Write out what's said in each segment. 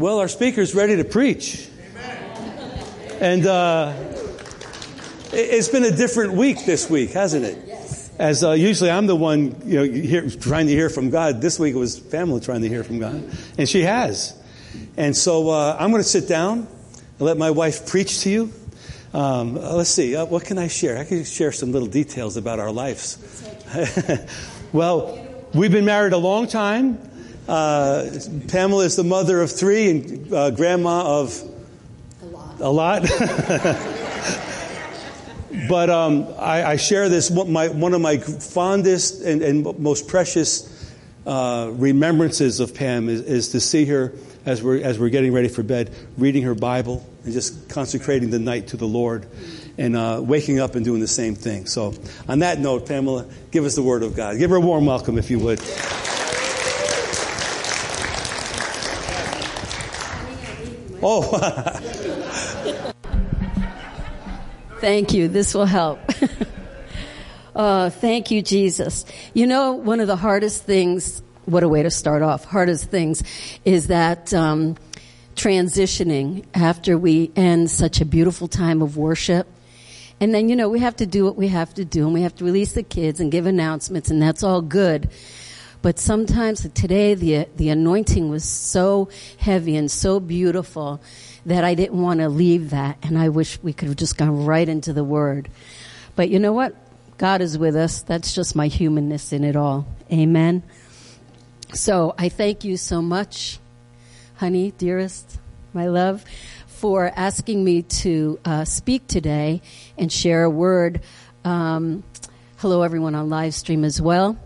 Well, our speaker's ready to preach. And uh, it's been a different week this week, hasn't it? As uh, usually I'm the one, you know, hear, trying to hear from God. This week it was Pamela trying to hear from God, and she has. And so uh, I'm going to sit down and let my wife preach to you. Um, let's see, uh, what can I share? I can share some little details about our lives. well, we've been married a long time. Uh, Pamela is the mother of three and uh, grandma of a lot. A lot. but um, I, I, share this. My, one of my fondest and, and most precious uh, remembrances of Pam is, is, to see her as we're as we're getting ready for bed, reading her Bible and just consecrating the night to the Lord, and uh, waking up and doing the same thing. So, on that note, Pamela, give us the word of God. Give her a warm welcome, if you would. Oh. thank you. This will help. uh, thank you, Jesus. You know, one of the hardest things, what a way to start off, hardest things is that um, transitioning after we end such a beautiful time of worship. And then, you know, we have to do what we have to do and we have to release the kids and give announcements and that's all good. But sometimes today the, the anointing was so heavy and so beautiful that I didn't want to leave that. And I wish we could have just gone right into the word. But you know what? God is with us. That's just my humanness in it all. Amen. So I thank you so much, honey, dearest, my love, for asking me to uh, speak today and share a word. Um, hello, everyone on live stream as well.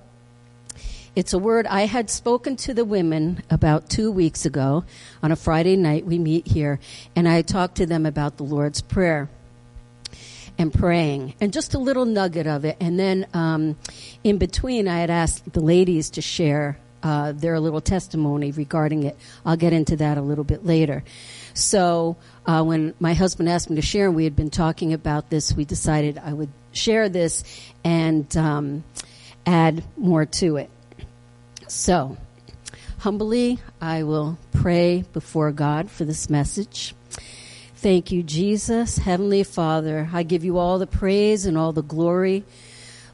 It's a word I had spoken to the women about two weeks ago on a Friday night. We meet here, and I talked to them about the Lord's Prayer and praying, and just a little nugget of it. And then um, in between, I had asked the ladies to share uh, their little testimony regarding it. I'll get into that a little bit later. So uh, when my husband asked me to share, and we had been talking about this, we decided I would share this and um, add more to it. So, humbly, I will pray before God for this message. Thank you, Jesus. Heavenly Father, I give you all the praise and all the glory.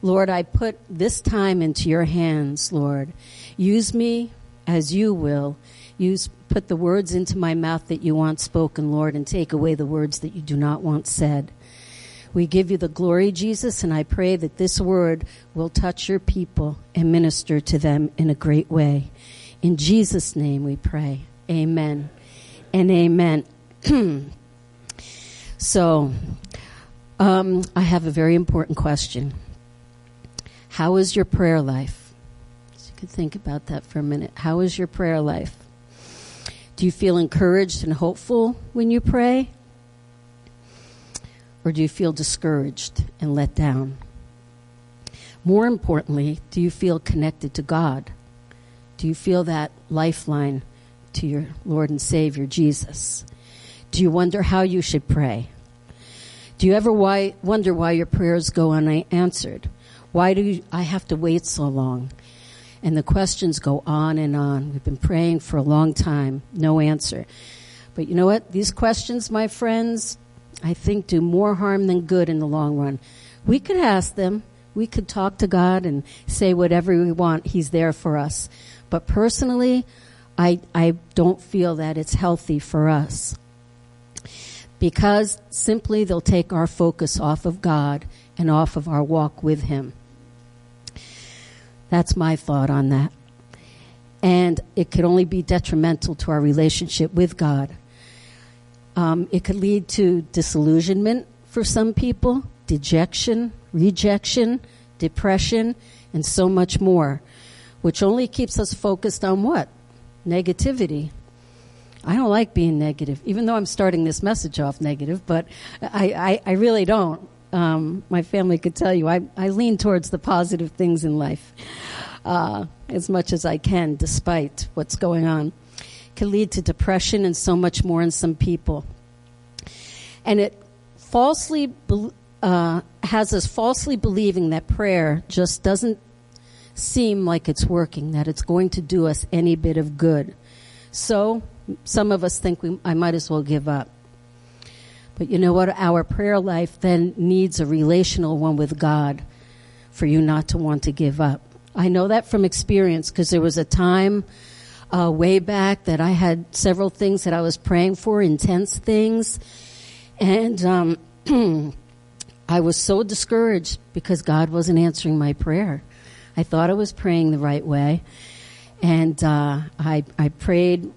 Lord, I put this time into your hands, Lord. Use me as you will. Use, put the words into my mouth that you want spoken, Lord, and take away the words that you do not want said. We give you the glory, Jesus, and I pray that this word will touch your people and minister to them in a great way. In Jesus' name we pray. Amen and amen. so, um, I have a very important question. How is your prayer life? So you could think about that for a minute. How is your prayer life? Do you feel encouraged and hopeful when you pray? Or do you feel discouraged and let down? More importantly, do you feel connected to God? Do you feel that lifeline to your Lord and Savior, Jesus? Do you wonder how you should pray? Do you ever why, wonder why your prayers go unanswered? Why do you, I have to wait so long? And the questions go on and on. We've been praying for a long time, no answer. But you know what? These questions, my friends, I think, do more harm than good in the long run. We could ask them. We could talk to God and say whatever we want. He's there for us. But personally, I, I don't feel that it's healthy for us. Because simply they'll take our focus off of God and off of our walk with Him. That's my thought on that. And it could only be detrimental to our relationship with God. Um, it could lead to disillusionment for some people, dejection, rejection, depression, and so much more, which only keeps us focused on what? Negativity. I don't like being negative, even though I'm starting this message off negative, but I, I, I really don't. Um, my family could tell you I, I lean towards the positive things in life uh, as much as I can, despite what's going on can lead to depression and so much more in some people. And it falsely uh, has us falsely believing that prayer just doesn't seem like it's working, that it's going to do us any bit of good. So some of us think we, I might as well give up. But you know what? Our prayer life then needs a relational one with God for you not to want to give up. I know that from experience because there was a time uh, way back that I had several things that I was praying for, intense things. And um, I was so discouraged because God wasn't answering my prayer. I thought I was praying the right way. And uh, I, I prayed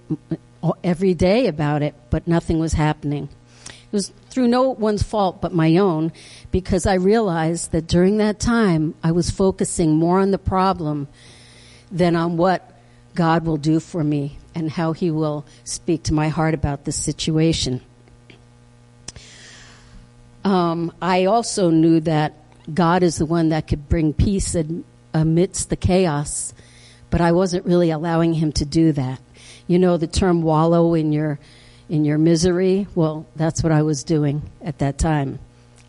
every day about it, but nothing was happening. It was through no one's fault but my own because I realized that during that time I was focusing more on the problem than on what God will do for me and how He will speak to my heart about this situation. Um, I also knew that God is the one that could bring peace amidst the chaos, but I wasn't really allowing Him to do that. You know the term wallow in your in your misery? Well, that's what I was doing at that time.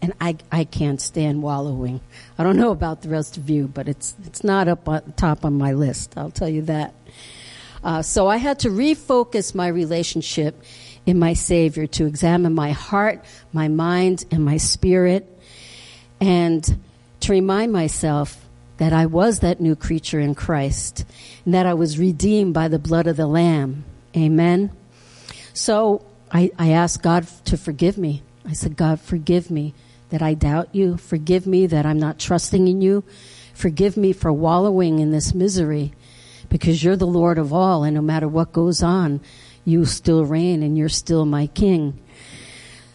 And I, I can't stand wallowing. I don't know about the rest of you, but it's, it's not up on top on my list. I'll tell you that. Uh, so I had to refocus my relationship in my Savior to examine my heart, my mind, and my spirit, and to remind myself that I was that new creature in Christ, and that I was redeemed by the blood of the Lamb. Amen. So I, I asked God to forgive me. I said, God, forgive me that I doubt you. Forgive me that I'm not trusting in you. Forgive me for wallowing in this misery because you're the Lord of all, and no matter what goes on, you still reign and you're still my king.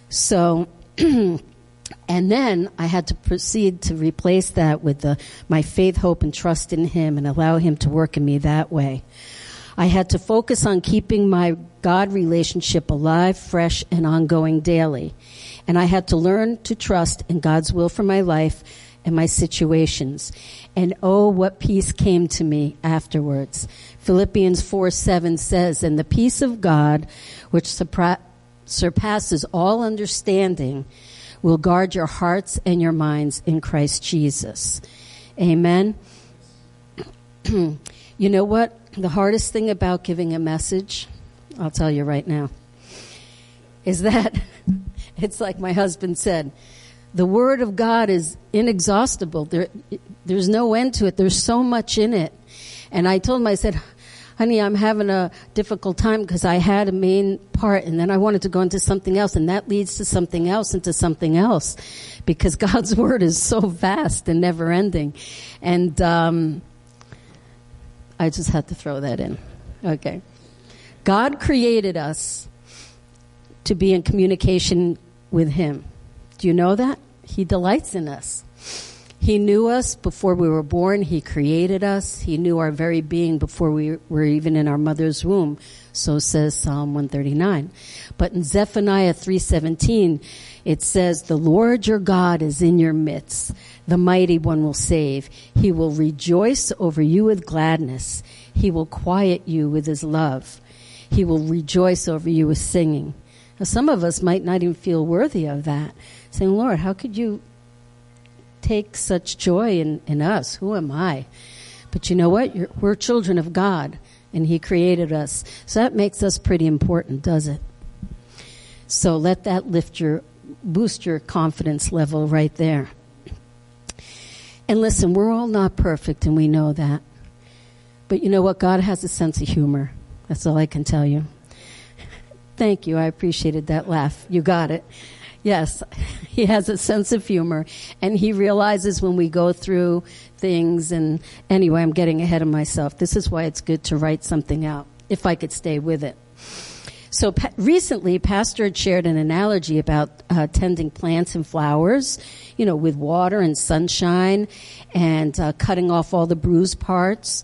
So, and then I had to proceed to replace that with the, my faith, hope, and trust in Him and allow Him to work in me that way. I had to focus on keeping my God relationship alive, fresh, and ongoing daily. And I had to learn to trust in God's will for my life and my situations. And oh, what peace came to me afterwards. Philippians 4 7 says, And the peace of God, which surpasses all understanding, will guard your hearts and your minds in Christ Jesus. Amen. you know what? The hardest thing about giving a message, I'll tell you right now, is that it's like my husband said the Word of God is inexhaustible. There, there's no end to it. There's so much in it. And I told him, I said, honey, I'm having a difficult time because I had a main part and then I wanted to go into something else and that leads to something else into something else because God's Word is so vast and never ending. And, um, I just had to throw that in. Okay. God created us to be in communication with Him. Do you know that? He delights in us. He knew us before we were born. He created us. He knew our very being before we were even in our mother's womb. So says Psalm 139. But in Zephaniah 3:17, it says, "The Lord your God is in your midst. The mighty one will save. He will rejoice over you with gladness. He will quiet you with his love. He will rejoice over you with singing." Some of us might not even feel worthy of that saying, Lord, how could you take such joy in, in us? Who am I? But you know what? You're, we're children of God, and He created us. So that makes us pretty important, does it? So let that lift your, boost your confidence level right there. And listen, we're all not perfect, and we know that. But you know what? God has a sense of humor. That's all I can tell you. Thank you. I appreciated that laugh. You got it. Yes, he has a sense of humor, and he realizes when we go through things. And anyway, I'm getting ahead of myself. This is why it's good to write something out, if I could stay with it. So pa- recently, Pastor had shared an analogy about uh, tending plants and flowers, you know, with water and sunshine, and uh, cutting off all the bruised parts,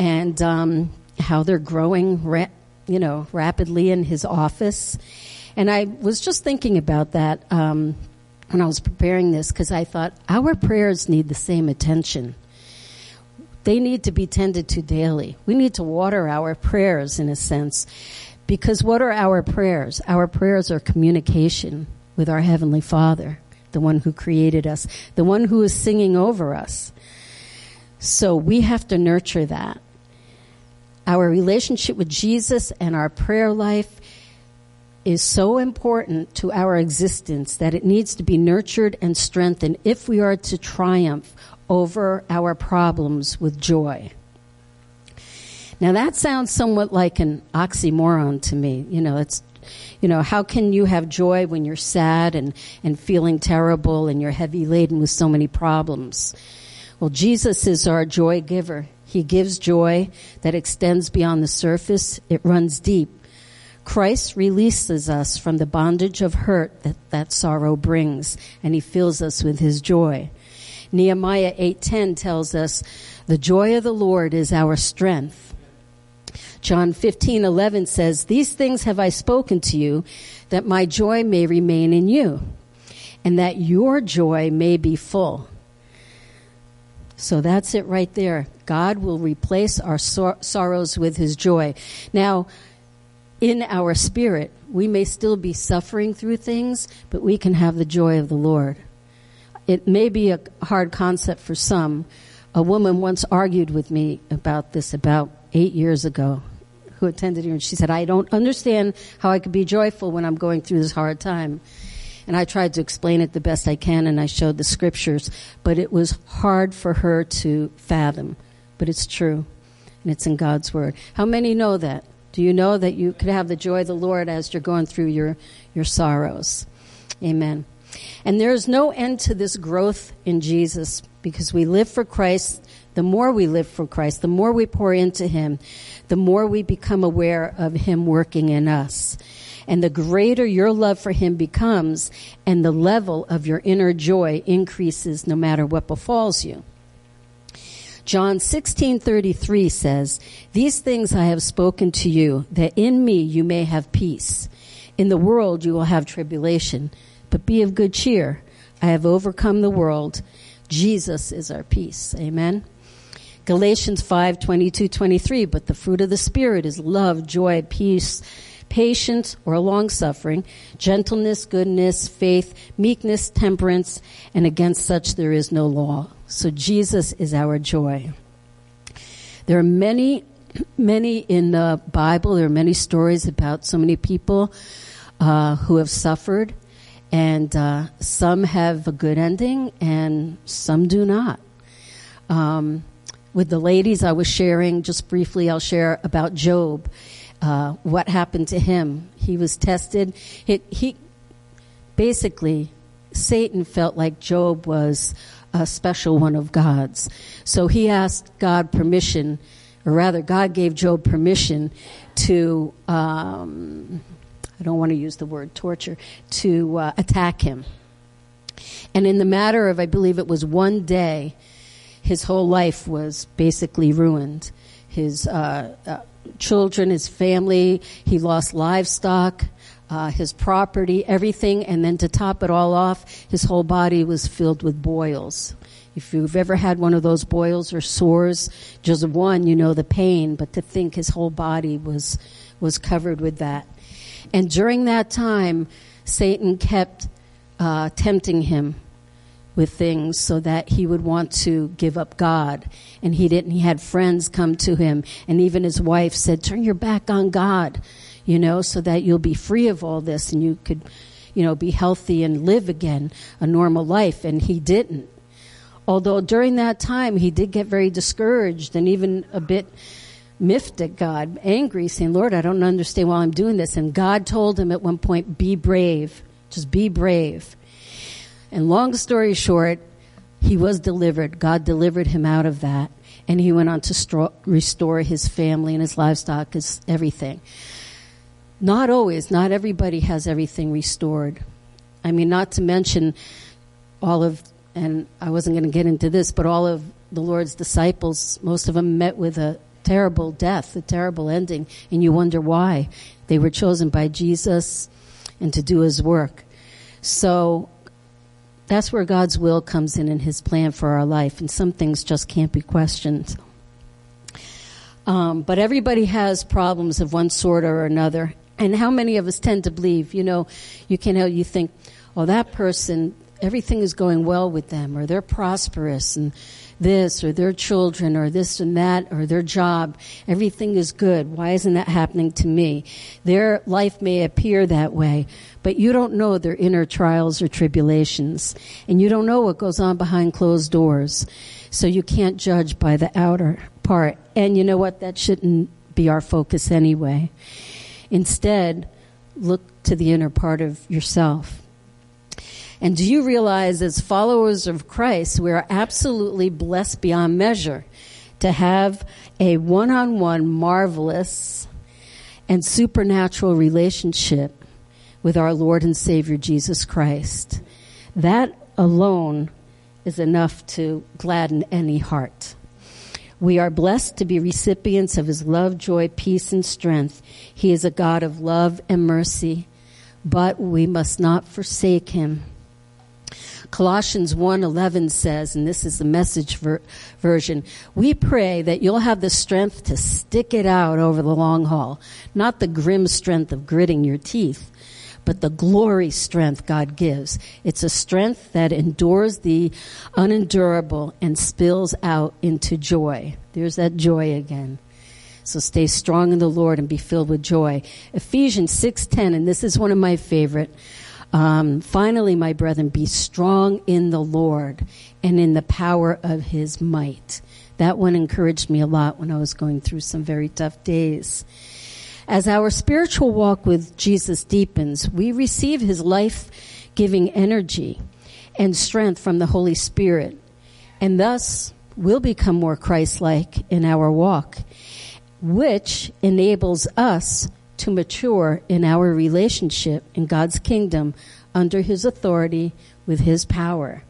and um, how they're growing, ra- you know, rapidly in his office. And I was just thinking about that um, when I was preparing this because I thought our prayers need the same attention. They need to be tended to daily. We need to water our prayers in a sense. Because what are our prayers? Our prayers are communication with our Heavenly Father, the one who created us, the one who is singing over us. So we have to nurture that. Our relationship with Jesus and our prayer life is so important to our existence that it needs to be nurtured and strengthened if we are to triumph over our problems with joy. Now that sounds somewhat like an oxymoron to me. You know, it's, you know, how can you have joy when you're sad and, and feeling terrible and you're heavy laden with so many problems? Well, Jesus is our joy giver. He gives joy that extends beyond the surface. It runs deep. Christ releases us from the bondage of hurt that that sorrow brings, and he fills us with his joy. Nehemiah 8:10 tells us, "The joy of the Lord is our strength." John 15:11 says, "These things have I spoken to you, that my joy may remain in you, and that your joy may be full." So that's it right there. God will replace our sor- sorrows with his joy. Now, in our spirit, we may still be suffering through things, but we can have the joy of the Lord. It may be a hard concept for some. A woman once argued with me about this about eight years ago who attended here and she said, I don't understand how I could be joyful when I'm going through this hard time. And I tried to explain it the best I can and I showed the scriptures, but it was hard for her to fathom. But it's true. And it's in God's word. How many know that? Do you know that you could have the joy of the Lord as you're going through your, your sorrows? Amen. And there is no end to this growth in Jesus because we live for Christ. The more we live for Christ, the more we pour into Him, the more we become aware of Him working in us and the greater your love for him becomes and the level of your inner joy increases no matter what befalls you. John 16:33 says, "These things I have spoken to you that in me you may have peace. In the world you will have tribulation, but be of good cheer. I have overcome the world. Jesus is our peace." Amen. Galatians 5:22 23, but the fruit of the spirit is love, joy, peace, patience or long suffering, gentleness, goodness, faith, meekness, temperance, and against such there is no law. So Jesus is our joy. There are many, many in the Bible, there are many stories about so many people uh, who have suffered, and uh, some have a good ending, and some do not. Um, with the ladies I was sharing, just briefly, I'll share about Job uh, what happened to him. He was tested. He, he basically Satan felt like Job was a special one of God's, so he asked God permission, or rather, God gave Job permission to. Um, I don't want to use the word torture to uh, attack him. And in the matter of, I believe it was one day, his whole life was basically ruined. His uh, uh, children, his family. He lost livestock, uh, his property, everything. And then to top it all off, his whole body was filled with boils. If you've ever had one of those boils or sores, just one, you know the pain, but to think his whole body was, was covered with that. And during that time, Satan kept uh, tempting him with things so that he would want to give up God. And he didn't. He had friends come to him, and even his wife said, Turn your back on God, you know, so that you'll be free of all this and you could, you know, be healthy and live again a normal life. And he didn't. Although during that time he did get very discouraged and even a bit miffed at God, angry, saying, Lord, I don't understand why I'm doing this. And God told him at one point, Be brave. Just be brave. And long story short, he was delivered. God delivered him out of that. And he went on to stro- restore his family and his livestock, his everything. Not always, not everybody has everything restored. I mean, not to mention all of, and I wasn't going to get into this, but all of the Lord's disciples, most of them met with a terrible death, a terrible ending, and you wonder why. They were chosen by Jesus and to do his work. So that's where God's will comes in in His plan for our life, and some things just can't be questioned. Um, but everybody has problems of one sort or another. And how many of us tend to believe, you know, you can help you think, oh, that person, everything is going well with them or they're prosperous and this or their children or this and that or their job. Everything is good. Why isn't that happening to me? Their life may appear that way, but you don't know their inner trials or tribulations. And you don't know what goes on behind closed doors. So you can't judge by the outer part. And you know what? That shouldn't be our focus anyway. Instead, look to the inner part of yourself. And do you realize, as followers of Christ, we are absolutely blessed beyond measure to have a one on one, marvelous, and supernatural relationship with our Lord and Savior Jesus Christ? That alone is enough to gladden any heart. We are blessed to be recipients of His love, joy, peace, and strength. He is a God of love and mercy, but we must not forsake Him. Colossians 1:11 says, and this is the message ver- version, we pray that you'll have the strength to stick it out over the long haul, not the grim strength of gritting your teeth, but the glory strength God gives. It's a strength that endures the unendurable and spills out into joy. There's that joy again. So stay strong in the Lord and be filled with joy. Ephesians 6:10 and this is one of my favorite um, finally, my brethren, be strong in the Lord and in the power of his might. That one encouraged me a lot when I was going through some very tough days. As our spiritual walk with Jesus deepens, we receive his life giving energy and strength from the Holy Spirit, and thus will become more Christ like in our walk, which enables us to mature in our relationship in God's kingdom under His authority with His power.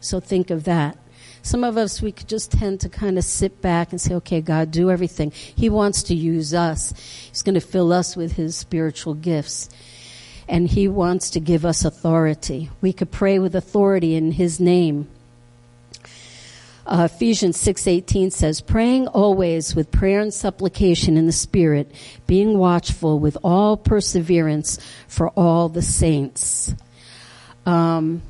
So think of that. Some of us, we could just tend to kind of sit back and say, okay, God, do everything. He wants to use us. He's going to fill us with His spiritual gifts. And He wants to give us authority. We could pray with authority in His name. Uh, Ephesians 6:18 says, "Praying always with prayer and supplication in the Spirit, being watchful with all perseverance for all the saints." Um,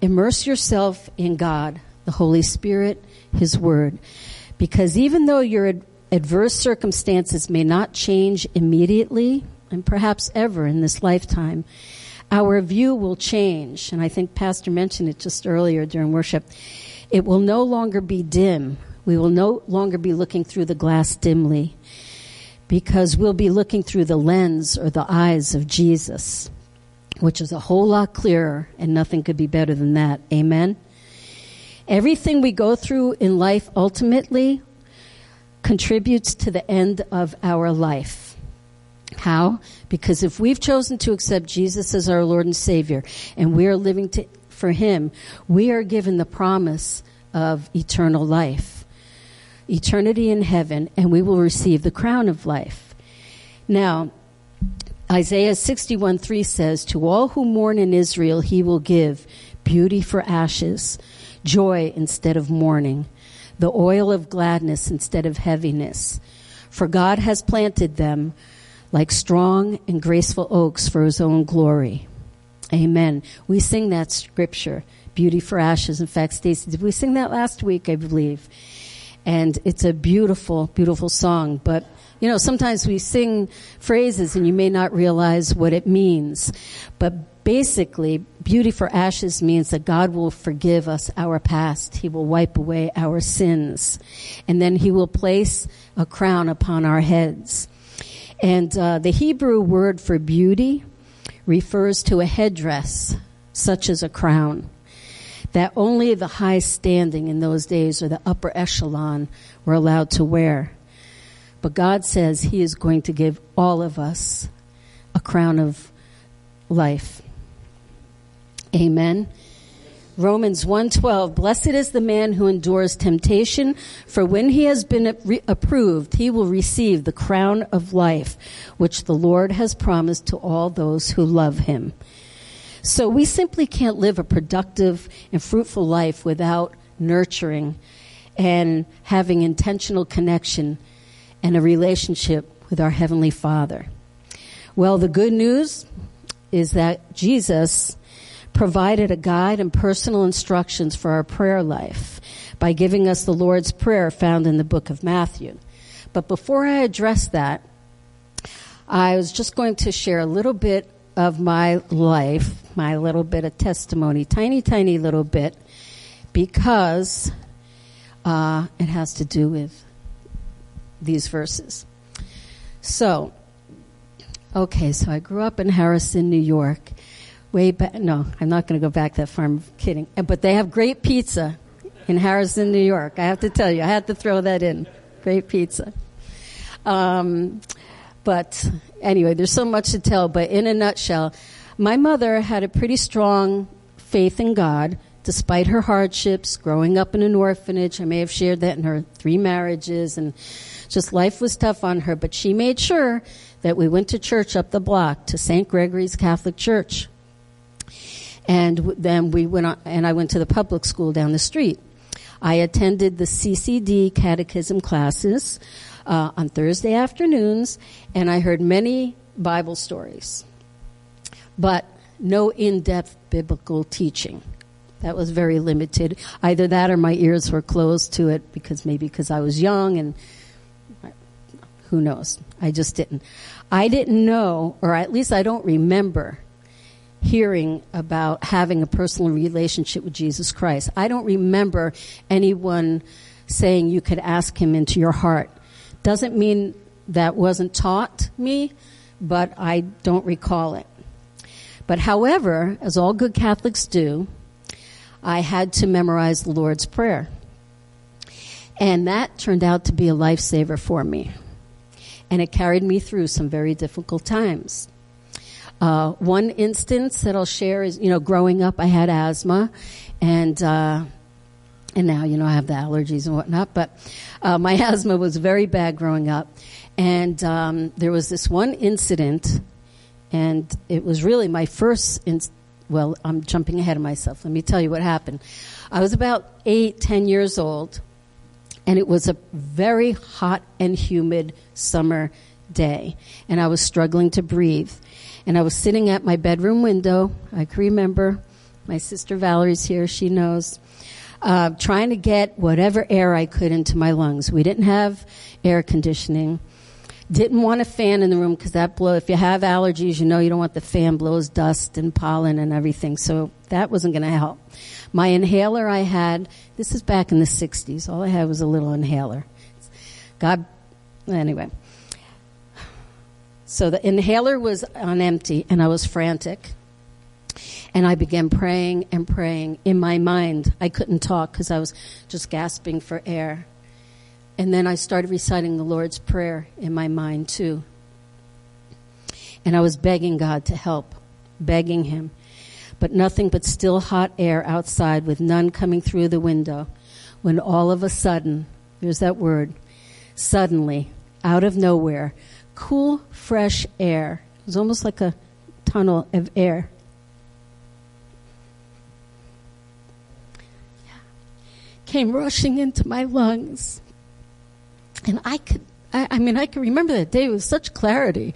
immerse yourself in God, the Holy Spirit, His Word, because even though your ad- adverse circumstances may not change immediately, and perhaps ever in this lifetime, our view will change. And I think Pastor mentioned it just earlier during worship. It will no longer be dim. We will no longer be looking through the glass dimly because we'll be looking through the lens or the eyes of Jesus, which is a whole lot clearer and nothing could be better than that. Amen. Everything we go through in life ultimately contributes to the end of our life. How? Because if we've chosen to accept Jesus as our Lord and Savior and we are living to, for Him, we are given the promise of eternal life, eternity in heaven, and we will receive the crown of life. Now, Isaiah 61 3 says, To all who mourn in Israel, He will give beauty for ashes, joy instead of mourning, the oil of gladness instead of heaviness. For God has planted them like strong and graceful oaks for his own glory. Amen. We sing that scripture, beauty for ashes. In fact, Stacy, did we sing that last week, I believe? And it's a beautiful, beautiful song. But, you know, sometimes we sing phrases and you may not realize what it means. But basically, beauty for ashes means that God will forgive us our past. He will wipe away our sins. And then He will place a crown upon our heads. And uh, the Hebrew word for beauty refers to a headdress, such as a crown, that only the high standing in those days or the upper echelon were allowed to wear. But God says He is going to give all of us a crown of life. Amen. Romans 1:12 Blessed is the man who endures temptation for when he has been approved he will receive the crown of life which the Lord has promised to all those who love him. So we simply can't live a productive and fruitful life without nurturing and having intentional connection and a relationship with our heavenly Father. Well, the good news is that Jesus provided a guide and personal instructions for our prayer life by giving us the Lord's Prayer found in the book of Matthew. But before I address that, I was just going to share a little bit of my life, my little bit of testimony, tiny, tiny little bit, because uh, it has to do with these verses. So, okay, so I grew up in Harrison, New York. Way back, no, I'm not going to go back that far. I'm kidding. But they have great pizza in Harrison, New York. I have to tell you, I had to throw that in. Great pizza. Um, but anyway, there's so much to tell. But in a nutshell, my mother had a pretty strong faith in God despite her hardships, growing up in an orphanage. I may have shared that in her three marriages and just life was tough on her, but she made sure that we went to church up the block to St. Gregory's Catholic Church. And then we went on, and I went to the public school down the street. I attended the CCD catechism classes uh, on Thursday afternoons, and I heard many Bible stories, but no in-depth biblical teaching. That was very limited. Either that or my ears were closed to it because maybe because I was young and who knows? I just didn't. I didn't know, or at least I don't remember hearing about having a personal relationship with Jesus Christ. I don't remember anyone saying you could ask him into your heart. Doesn't mean that wasn't taught me, but I don't recall it. But however, as all good Catholics do, I had to memorize the Lord's Prayer. And that turned out to be a lifesaver for me. And it carried me through some very difficult times. Uh, one instance that I'll share is, you know, growing up, I had asthma, and uh, and now, you know, I have the allergies and whatnot. But uh, my asthma was very bad growing up, and um, there was this one incident, and it was really my first. In- well, I'm jumping ahead of myself. Let me tell you what happened. I was about eight, ten years old, and it was a very hot and humid summer day, and I was struggling to breathe. And I was sitting at my bedroom window. I can remember. My sister Valerie's here. She knows. Uh, trying to get whatever air I could into my lungs. We didn't have air conditioning. Didn't want a fan in the room because that blow. If you have allergies, you know you don't want the fan blows dust and pollen and everything. So that wasn't going to help. My inhaler I had. This is back in the '60s. All I had was a little inhaler. God. Anyway. So the inhaler was on empty, and I was frantic. And I began praying and praying in my mind. I couldn't talk because I was just gasping for air. And then I started reciting the Lord's Prayer in my mind too. And I was begging God to help, begging Him. But nothing but still hot air outside with none coming through the window. When all of a sudden, there's that word, suddenly, out of nowhere, cool, fresh air. It was almost like a tunnel of air. Came rushing into my lungs and I could, I, I mean, I can remember that day with such clarity.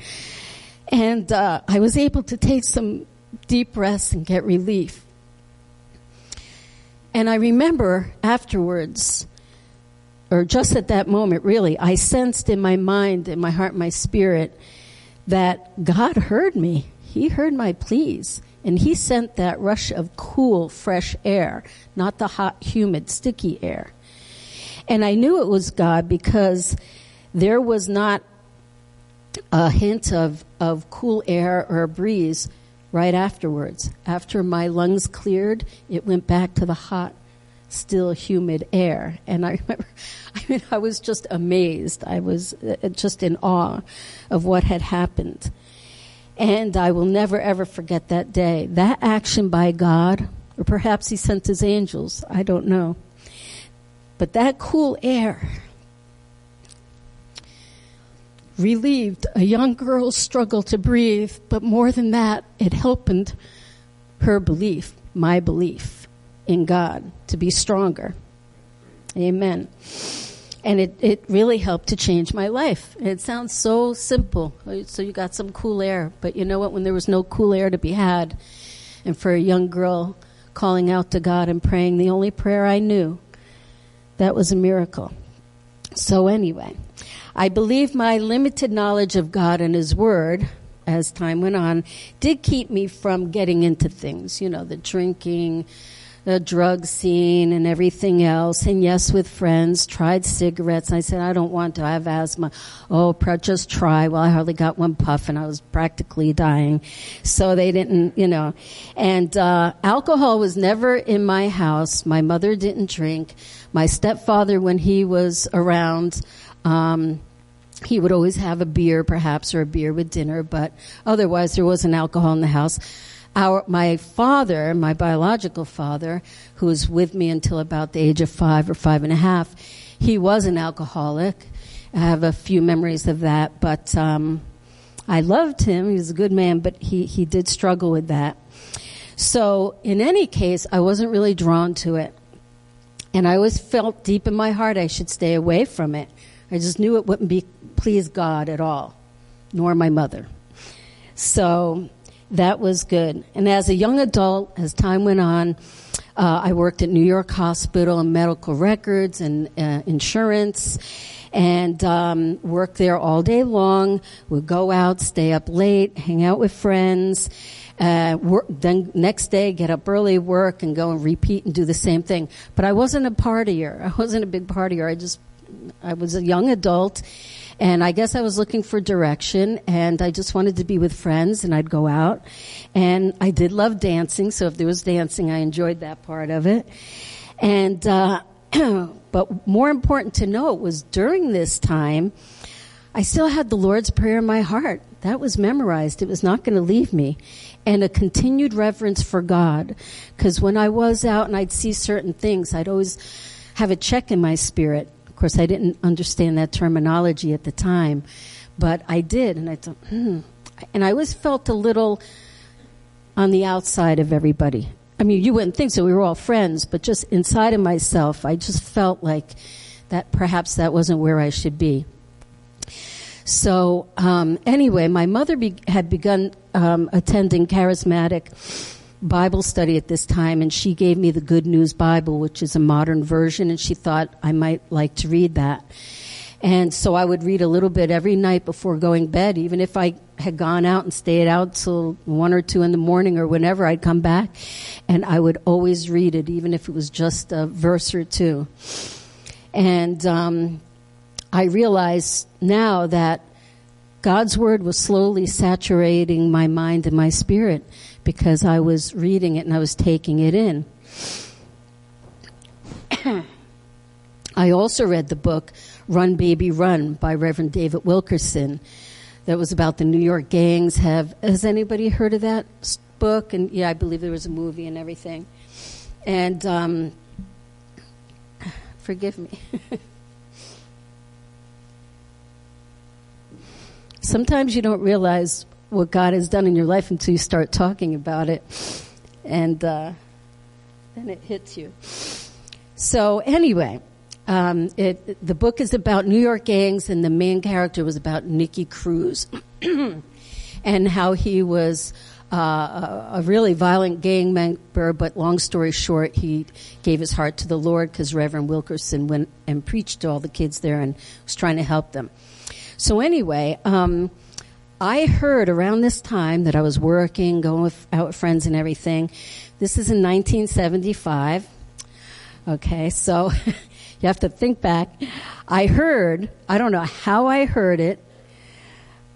And uh, I was able to take some deep breaths and get relief. And I remember afterwards, or just at that moment, really, I sensed in my mind, in my heart, my spirit, that God heard me. He heard my pleas. And He sent that rush of cool, fresh air, not the hot, humid, sticky air. And I knew it was God because there was not a hint of, of cool air or a breeze right afterwards. After my lungs cleared, it went back to the hot, still humid air. And I remember, I mean, I was just amazed. I was uh, just in awe of what had happened. And I will never ever forget that day. That action by God, or perhaps He sent His angels, I don't know. But that cool air relieved a young girl's struggle to breathe, but more than that, it helped her belief, my belief in God, to be stronger. Amen. and it, it really helped to change my life. It sounds so simple. So you got some cool air, but you know what? When there was no cool air to be had, and for a young girl calling out to God and praying the only prayer I knew, that was a miracle. So anyway, I believe my limited knowledge of God and His Word as time went on did keep me from getting into things, you know, the drinking, the drug scene and everything else. And yes, with friends, tried cigarettes. I said, I don't want to. I have asthma. Oh, just try. Well, I hardly got one puff and I was practically dying. So they didn't, you know. And, uh, alcohol was never in my house. My mother didn't drink. My stepfather, when he was around, um, he would always have a beer, perhaps, or a beer with dinner, but otherwise there wasn't alcohol in the house our my father, my biological father, who was with me until about the age of five or five and a half, he was an alcoholic. I have a few memories of that, but um, I loved him. He was a good man, but he he did struggle with that. So in any case, I wasn't really drawn to it, and I always felt deep in my heart I should stay away from it. I just knew it wouldn't be please God at all, nor my mother. So that was good. And as a young adult, as time went on, uh, I worked at New York Hospital and medical records and uh, insurance, and um, worked there all day long. Would go out, stay up late, hang out with friends. Uh, work, then next day get up early, work, and go and repeat and do the same thing. But I wasn't a partier. I wasn't a big partier. I just I was a young adult, and I guess I was looking for direction and I just wanted to be with friends and I'd go out. And I did love dancing, so if there was dancing, I enjoyed that part of it. And, uh, but more important to note was during this time, I still had the Lord's Prayer in my heart. That was memorized. It was not going to leave me. And a continued reverence for God. Because when I was out and I'd see certain things, I'd always have a check in my spirit. Of course, I didn't understand that terminology at the time, but I did, and I thought, hmm. And I always felt a little on the outside of everybody. I mean, you wouldn't think so. We were all friends, but just inside of myself, I just felt like that perhaps that wasn't where I should be. So, um, anyway, my mother be- had begun um, attending charismatic Bible study at this time, and she gave me the Good News Bible, which is a modern version, and she thought I might like to read that. And so I would read a little bit every night before going bed, even if I had gone out and stayed out till one or two in the morning or whenever I'd come back, and I would always read it, even if it was just a verse or two. And um, I realize now that God's word was slowly saturating my mind and my spirit because I was reading it and I was taking it in. I also read the book Run Baby Run by Reverend David Wilkerson that was about the New York gangs. Have has anybody heard of that book? And yeah, I believe there was a movie and everything. And um, forgive me. Sometimes you don't realize what God has done in your life until you start talking about it. And uh, then it hits you. So, anyway, um, it, the book is about New York gangs, and the main character was about Nicky Cruz and how he was. Uh, a, really violent gang member, but long story short, he gave his heart to the Lord because Reverend Wilkerson went and preached to all the kids there and was trying to help them. So anyway, um, I heard around this time that I was working, going with, out with friends and everything. This is in 1975. Okay, so you have to think back. I heard, I don't know how I heard it,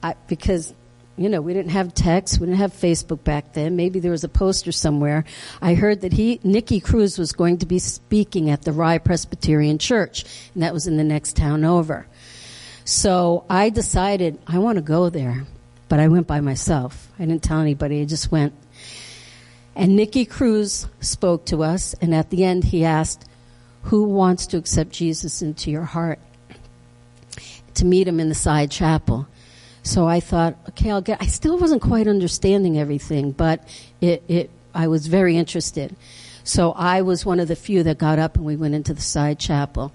I, because, you know, we didn't have text, we didn't have Facebook back then. Maybe there was a poster somewhere. I heard that he, Nicky Cruz was going to be speaking at the Rye Presbyterian Church, and that was in the next town over. So I decided I want to go there, but I went by myself. I didn't tell anybody. I just went. And Nicky Cruz spoke to us, and at the end he asked, "Who wants to accept Jesus into your heart?" To meet him in the side chapel. So I thought, okay, I'll get. I still wasn't quite understanding everything, but it, it I was very interested. So I was one of the few that got up and we went into the side chapel.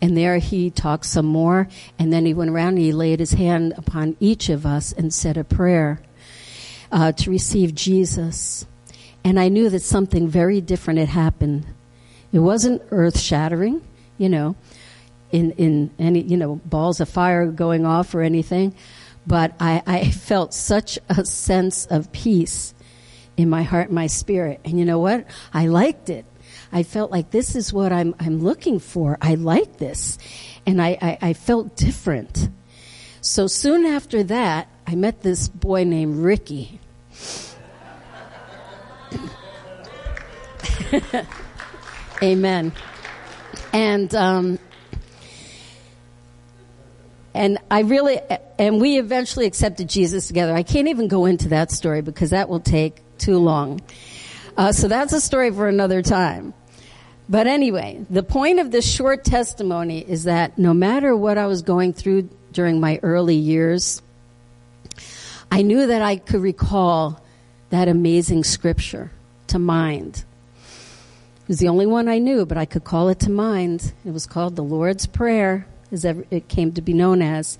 And there he talked some more and then he went around and he laid his hand upon each of us and said a prayer uh, to receive Jesus. And I knew that something very different had happened. It wasn't earth shattering, you know, in, in any, you know, balls of fire going off or anything. But I, I felt such a sense of peace in my heart and my spirit. And you know what? I liked it. I felt like this is what I'm, I'm looking for. I like this. And I, I, I felt different. So soon after that, I met this boy named Ricky. Amen. And um, and I really and we eventually accepted Jesus together. I can't even go into that story because that will take too long. Uh, so that's a story for another time. But anyway, the point of this short testimony is that no matter what I was going through during my early years, I knew that I could recall that amazing scripture to mind. It was the only one I knew, but I could call it to mind. It was called the Lord's Prayer, as it came to be known as.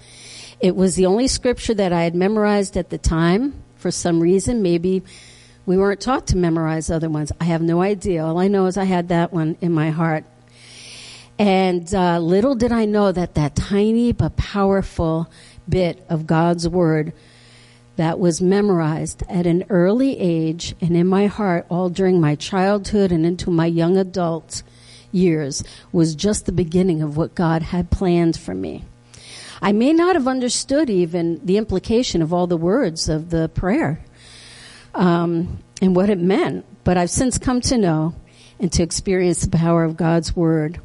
It was the only scripture that I had memorized at the time for some reason, maybe we weren't taught to memorize other ones. I have no idea. All I know is I had that one in my heart. And uh, little did I know that that tiny but powerful bit of God's Word that was memorized at an early age and in my heart all during my childhood and into my young adult years was just the beginning of what God had planned for me. I may not have understood even the implication of all the words of the prayer um, and what it meant. But I've since come to know and to experience the power of God's word.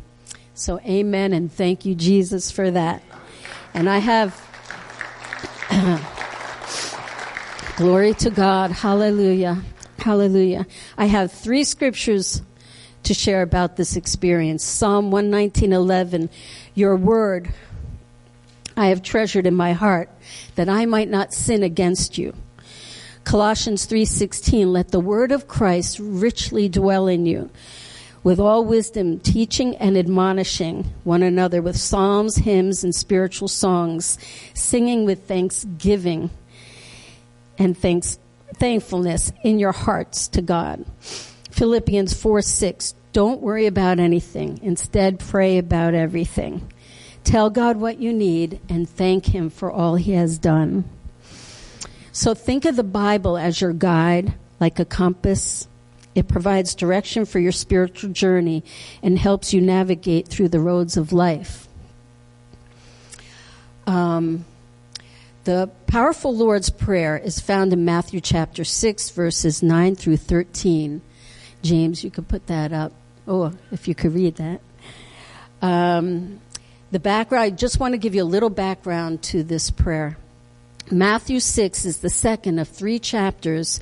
So, amen, and thank you, Jesus, for that. And I have. glory to God. Hallelujah. Hallelujah. I have three scriptures to share about this experience. Psalm 119:11, your word I have treasured in my heart that I might not sin against you. Colossians 3:16 let the word of Christ richly dwell in you with all wisdom teaching and admonishing one another with psalms hymns and spiritual songs singing with thanksgiving and thanks thankfulness in your hearts to God. Philippians 4 6 don't worry about anything instead pray about everything. Tell God what you need and thank him for all he has done. So think of the Bible as your guide, like a compass. It provides direction for your spiritual journey and helps you navigate through the roads of life. Um, the powerful Lord's Prayer is found in Matthew chapter 6, verses 9 through 13. James, you could put that up. Oh, if you could read that. Um, the background, I just want to give you a little background to this prayer. Matthew 6 is the second of three chapters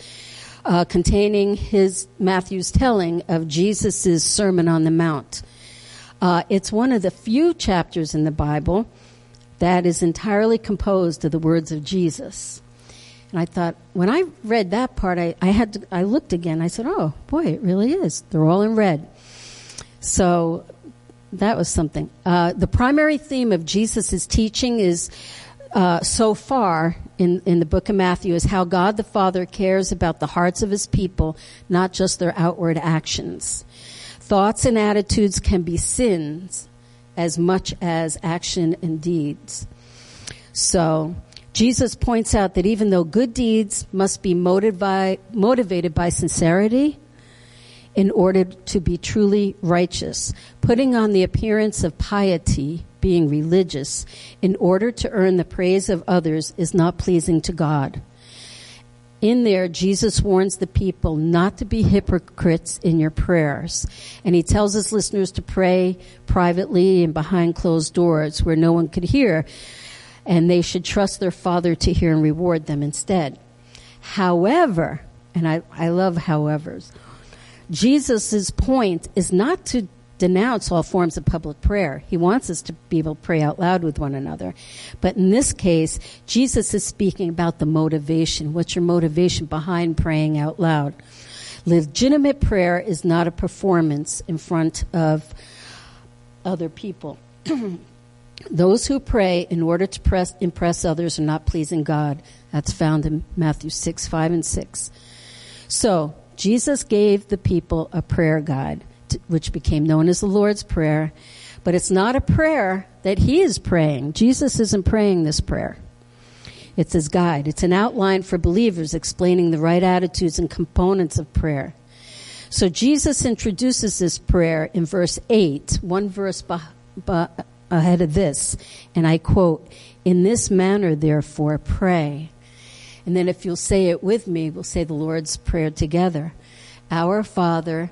uh, containing his Matthew's telling of Jesus' Sermon on the Mount. Uh, it's one of the few chapters in the Bible that is entirely composed of the words of Jesus. And I thought, when I read that part, I, I had to, I looked again. I said, oh, boy, it really is. They're all in red. So that was something. Uh, the primary theme of Jesus' teaching is uh, so far in, in the book of Matthew is how God the Father cares about the hearts of his people, not just their outward actions. Thoughts and attitudes can be sins as much as action and deeds. So, Jesus points out that even though good deeds must be motivated by, motivated by sincerity, in order to be truly righteous, putting on the appearance of piety being religious in order to earn the praise of others is not pleasing to God. In there, Jesus warns the people not to be hypocrites in your prayers. And he tells his listeners to pray privately and behind closed doors where no one could hear. And they should trust their Father to hear and reward them instead. However, and I, I love howevers, Jesus' point is not to denounce all forms of public prayer. He wants us to be able to pray out loud with one another. But in this case, Jesus is speaking about the motivation. What's your motivation behind praying out loud? Legitimate prayer is not a performance in front of other people. Those who pray in order to press, impress others are not pleasing God. That's found in Matthew 6, 5, and 6. So, Jesus gave the people a prayer guide, which became known as the Lord's Prayer. But it's not a prayer that he is praying. Jesus isn't praying this prayer. It's his guide. It's an outline for believers explaining the right attitudes and components of prayer. So Jesus introduces this prayer in verse 8, one verse ahead of this, and I quote, In this manner, therefore, pray. And then if you'll say it with me, we'll say the Lord's Prayer together. Our Father,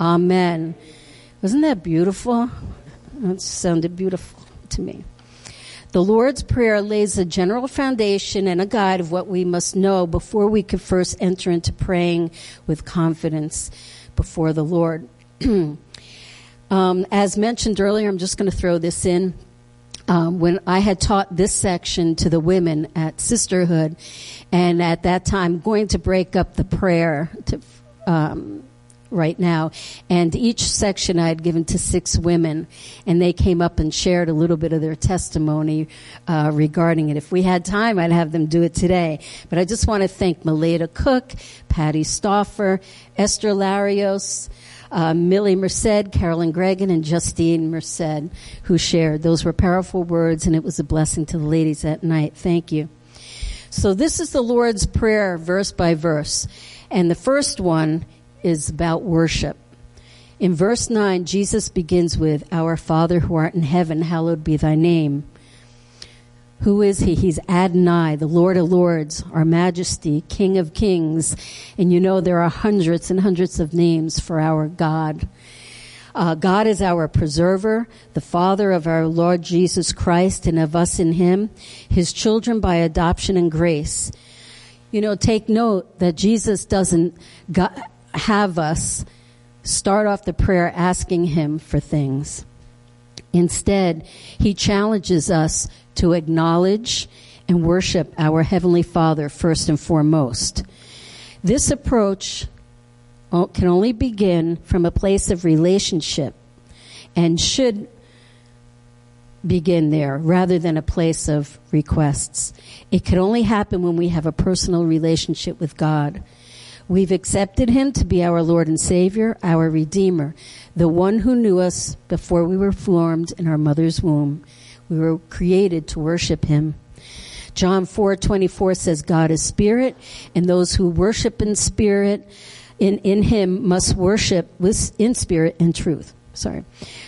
Amen. Wasn't that beautiful? That sounded beautiful to me. The Lord's Prayer lays a general foundation and a guide of what we must know before we can first enter into praying with confidence before the Lord. um, as mentioned earlier, I'm just going to throw this in. Um, when I had taught this section to the women at Sisterhood, and at that time going to break up the prayer to um, right now. And each section I had given to six women, and they came up and shared a little bit of their testimony uh, regarding it. If we had time, I'd have them do it today. But I just want to thank Meleda Cook, Patty Stauffer, Esther Larios, uh, Millie Merced, Carolyn Gregan, and Justine Merced, who shared. Those were powerful words, and it was a blessing to the ladies that night. Thank you. So this is the Lord's Prayer, verse by verse. And the first one is about worship. In verse 9, Jesus begins with, Our Father who art in heaven, hallowed be thy name. Who is he? He's Adonai, the Lord of Lords, our majesty, King of kings. And you know there are hundreds and hundreds of names for our God. Uh, God is our preserver, the Father of our Lord Jesus Christ and of us in Him, His children by adoption and grace. You know, take note that Jesus doesn't have us start off the prayer asking Him for things. Instead, He challenges us to acknowledge and worship our Heavenly Father first and foremost. This approach oh, can only begin from a place of relationship and should begin there rather than a place of requests. It can only happen when we have a personal relationship with God. We've accepted Him to be our Lord and Savior, our Redeemer, the one who knew us before we were formed in our mother's womb. We were created to worship Him. John 4:24 says God is spirit and those who worship in spirit in, in him must worship with in spirit and truth. Sorry.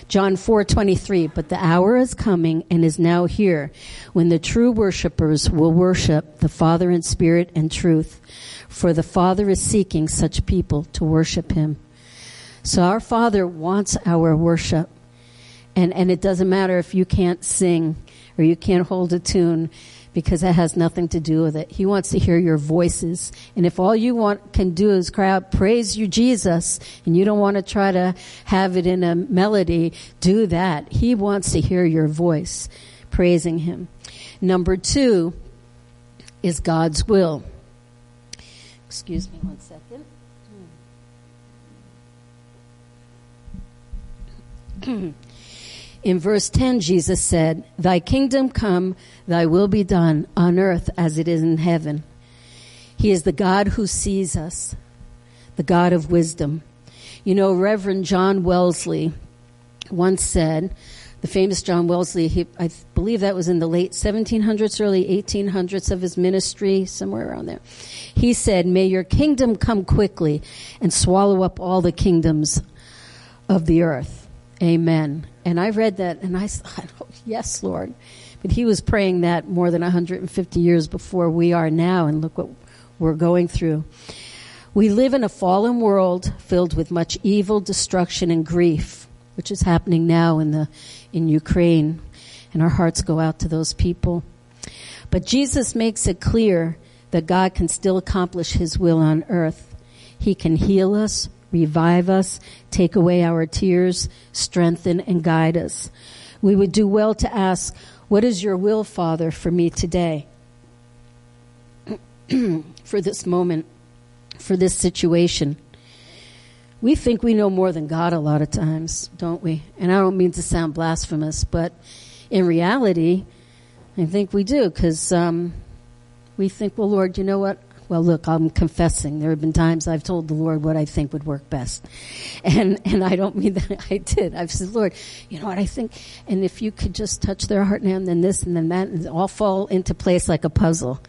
John 4:23 but the hour is coming and is now here when the true worshipers will worship the Father in spirit and truth for the Father is seeking such people to worship him. So our Father wants our worship. And, and it doesn't matter if you can't sing or you can't hold a tune because that has nothing to do with it. He wants to hear your voices. And if all you want can do is cry out, praise you, Jesus, and you don't want to try to have it in a melody, do that. He wants to hear your voice praising him. Number two is God's will. Excuse me one second. In verse 10, Jesus said, Thy kingdom come, thy will be done on earth as it is in heaven. He is the God who sees us, the God of wisdom. You know, Reverend John Wesley once said, the famous John Wesley, he, I believe that was in the late 1700s, early 1800s of his ministry, somewhere around there. He said, May your kingdom come quickly and swallow up all the kingdoms of the earth. Amen. And I read that and I thought, oh, yes, Lord. But he was praying that more than 150 years before we are now, and look what we're going through. We live in a fallen world filled with much evil, destruction, and grief, which is happening now in the in Ukraine, and our hearts go out to those people. But Jesus makes it clear that God can still accomplish His will on earth. He can heal us, revive us, take away our tears, strengthen and guide us. We would do well to ask, what is your will, Father, for me today? for this moment? for this situation. We think we know more than God a lot of times, don't we? And I don't mean to sound blasphemous, but in reality, I think we do because um, we think, well, Lord, you know what? Well, look, I'm confessing. There have been times I've told the Lord what I think would work best. And, and I don't mean that I did. I've said, Lord, you know what I think? And if you could just touch their heart now and then this and then that and all fall into place like a puzzle.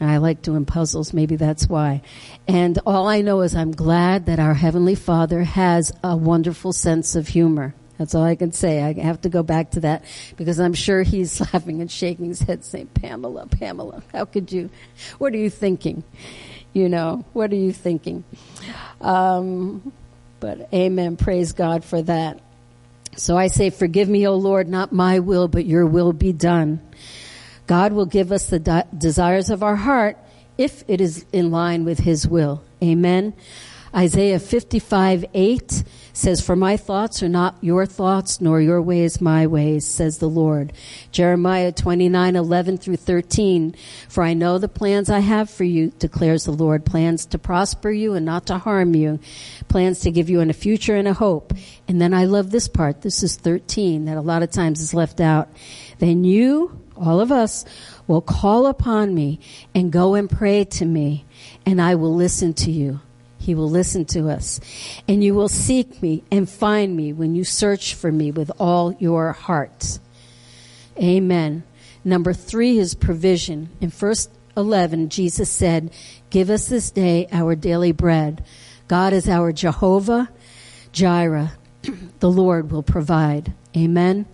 I like doing puzzles. Maybe that's why. And all I know is I'm glad that our Heavenly Father has a wonderful sense of humor. That's all I can say. I have to go back to that because I'm sure he's laughing and shaking his head saying, Pamela, Pamela, how could you? What are you thinking? You know, what are you thinking? Um, but amen. Praise God for that. So I say, forgive me, O Lord, not my will, but your will be done. God will give us the de- desires of our heart if it is in line with His will. Amen. Isaiah 55, 8 says, For my thoughts are not your thoughts, nor your ways my ways, says the Lord. Jeremiah 29, 11 through 13, For I know the plans I have for you, declares the Lord, plans to prosper you and not to harm you, plans to give you in a future and a hope. And then I love this part, this is 13, that a lot of times is left out. Then you all of us, will call upon me and go and pray to me, and I will listen to you. He will listen to us. And you will seek me and find me when you search for me with all your heart. Amen. Number three is provision. In verse 11, Jesus said, Give us this day our daily bread. God is our Jehovah Jireh. the Lord will provide. Amen.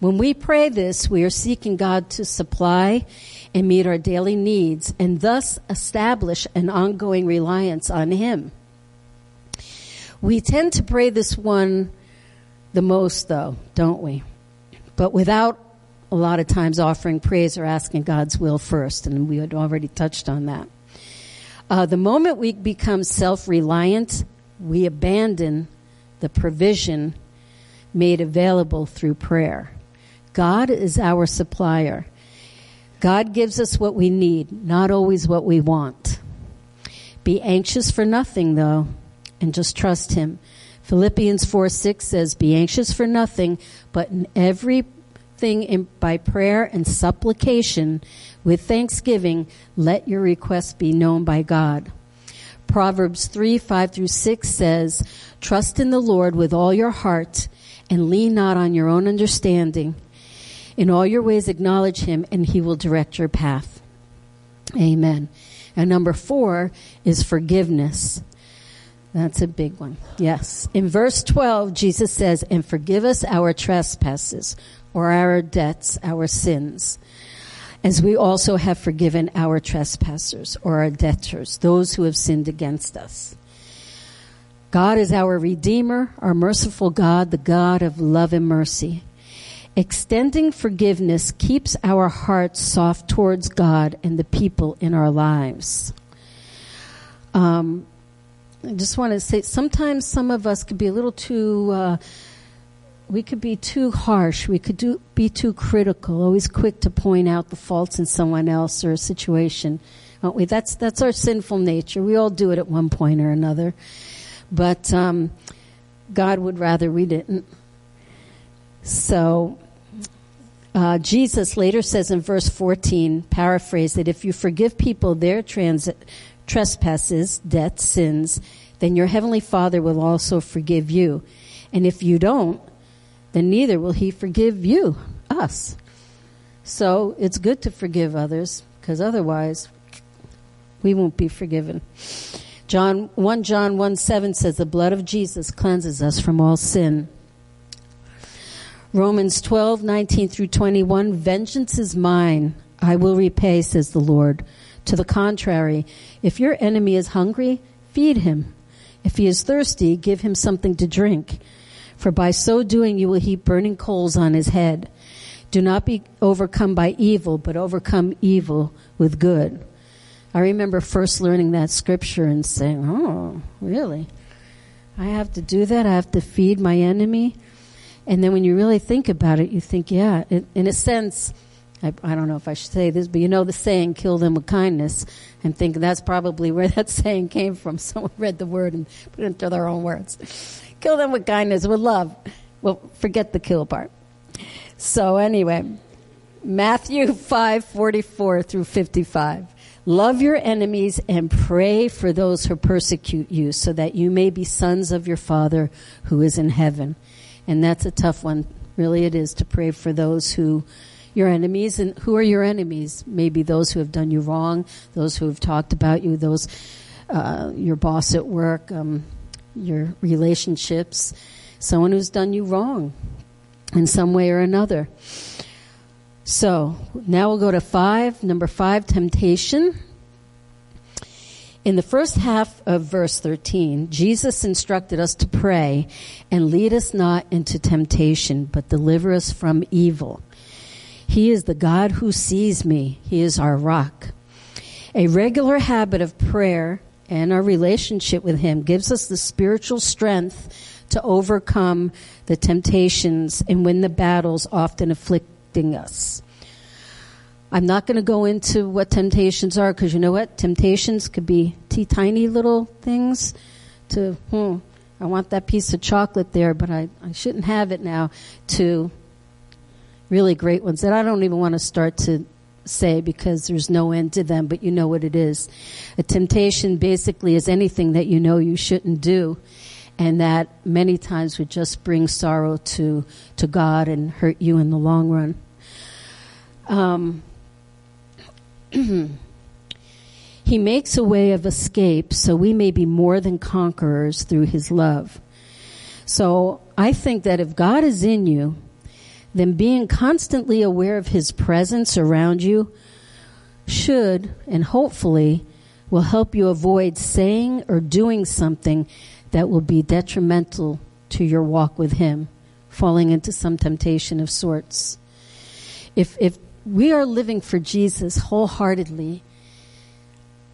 When we pray this, we are seeking God to supply and meet our daily needs and thus establish an ongoing reliance on Him. We tend to pray this one the most though, don't we? But without a lot of times offering praise or asking God's will first, and we had already touched on that. Uh, the moment we become self-reliant, we abandon the provision made available through prayer. God is our supplier. God gives us what we need, not always what we want. Be anxious for nothing though, and just trust Him. Philippians 4 6 says, Be anxious for nothing, but in everything in, by prayer and supplication with thanksgiving, let your requests be known by God. Proverbs 3 5 through 6 says, Trust in the Lord with all your heart and lean not on your own understanding. In all your ways, acknowledge him, and he will direct your path. Amen. And number four is forgiveness. That's a big one. Yes. In verse 12, Jesus says, and forgive us our trespasses or our debts, our sins, as we also have forgiven our trespassers or our debtors, those who have sinned against us. God is our Redeemer, our merciful God, the God of love and mercy. Extending forgiveness keeps our hearts soft towards God and the people in our lives. Um, I just want to say, sometimes some of us could be a little too, uh, we could be too harsh. We could do, be too critical, always quick to point out the faults in someone else or a situation. Aren't we? That's, that's our sinful nature. We all do it at one point or another. But, um, God would rather we didn't. So, uh, Jesus later says in verse 14, paraphrase that if you forgive people their trans- trespasses, debts, sins, then your heavenly Father will also forgive you. And if you don't, then neither will he forgive you, us. So it's good to forgive others because otherwise we won't be forgiven. John 1 John 1 7 says the blood of Jesus cleanses us from all sin. Romans 12, 19 through 21, vengeance is mine. I will repay, says the Lord. To the contrary, if your enemy is hungry, feed him. If he is thirsty, give him something to drink. For by so doing you will heap burning coals on his head. Do not be overcome by evil, but overcome evil with good. I remember first learning that scripture and saying, Oh, really? I have to do that? I have to feed my enemy? And then when you really think about it, you think, yeah, it, in a sense, I, I, don't know if I should say this, but you know the saying, kill them with kindness. I'm thinking that's probably where that saying came from. Someone read the word and put it into their own words. Kill them with kindness, with love. Well, forget the kill part. So anyway, Matthew 5, 44 through 55. Love your enemies and pray for those who persecute you so that you may be sons of your Father who is in heaven. And that's a tough one. Really it is to pray for those who your enemies and who are your enemies? Maybe those who have done you wrong, those who have talked about you, those uh, your boss at work, um, your relationships, someone who's done you wrong in some way or another. So now we'll go to five. Number five, temptation. In the first half of verse 13, Jesus instructed us to pray and lead us not into temptation, but deliver us from evil. He is the God who sees me. He is our rock. A regular habit of prayer and our relationship with Him gives us the spiritual strength to overcome the temptations and win the battles often afflicting us. I'm not going to go into what temptations are because you know what? Temptations could be t- tiny little things to, hmm, I want that piece of chocolate there, but I, I shouldn't have it now, to really great ones that I don't even want to start to say because there's no end to them, but you know what it is. A temptation basically is anything that you know you shouldn't do and that many times would just bring sorrow to, to God and hurt you in the long run. Um, he makes a way of escape so we may be more than conquerors through his love. So I think that if God is in you, then being constantly aware of his presence around you should and hopefully will help you avoid saying or doing something that will be detrimental to your walk with him, falling into some temptation of sorts. If, if we are living for Jesus wholeheartedly,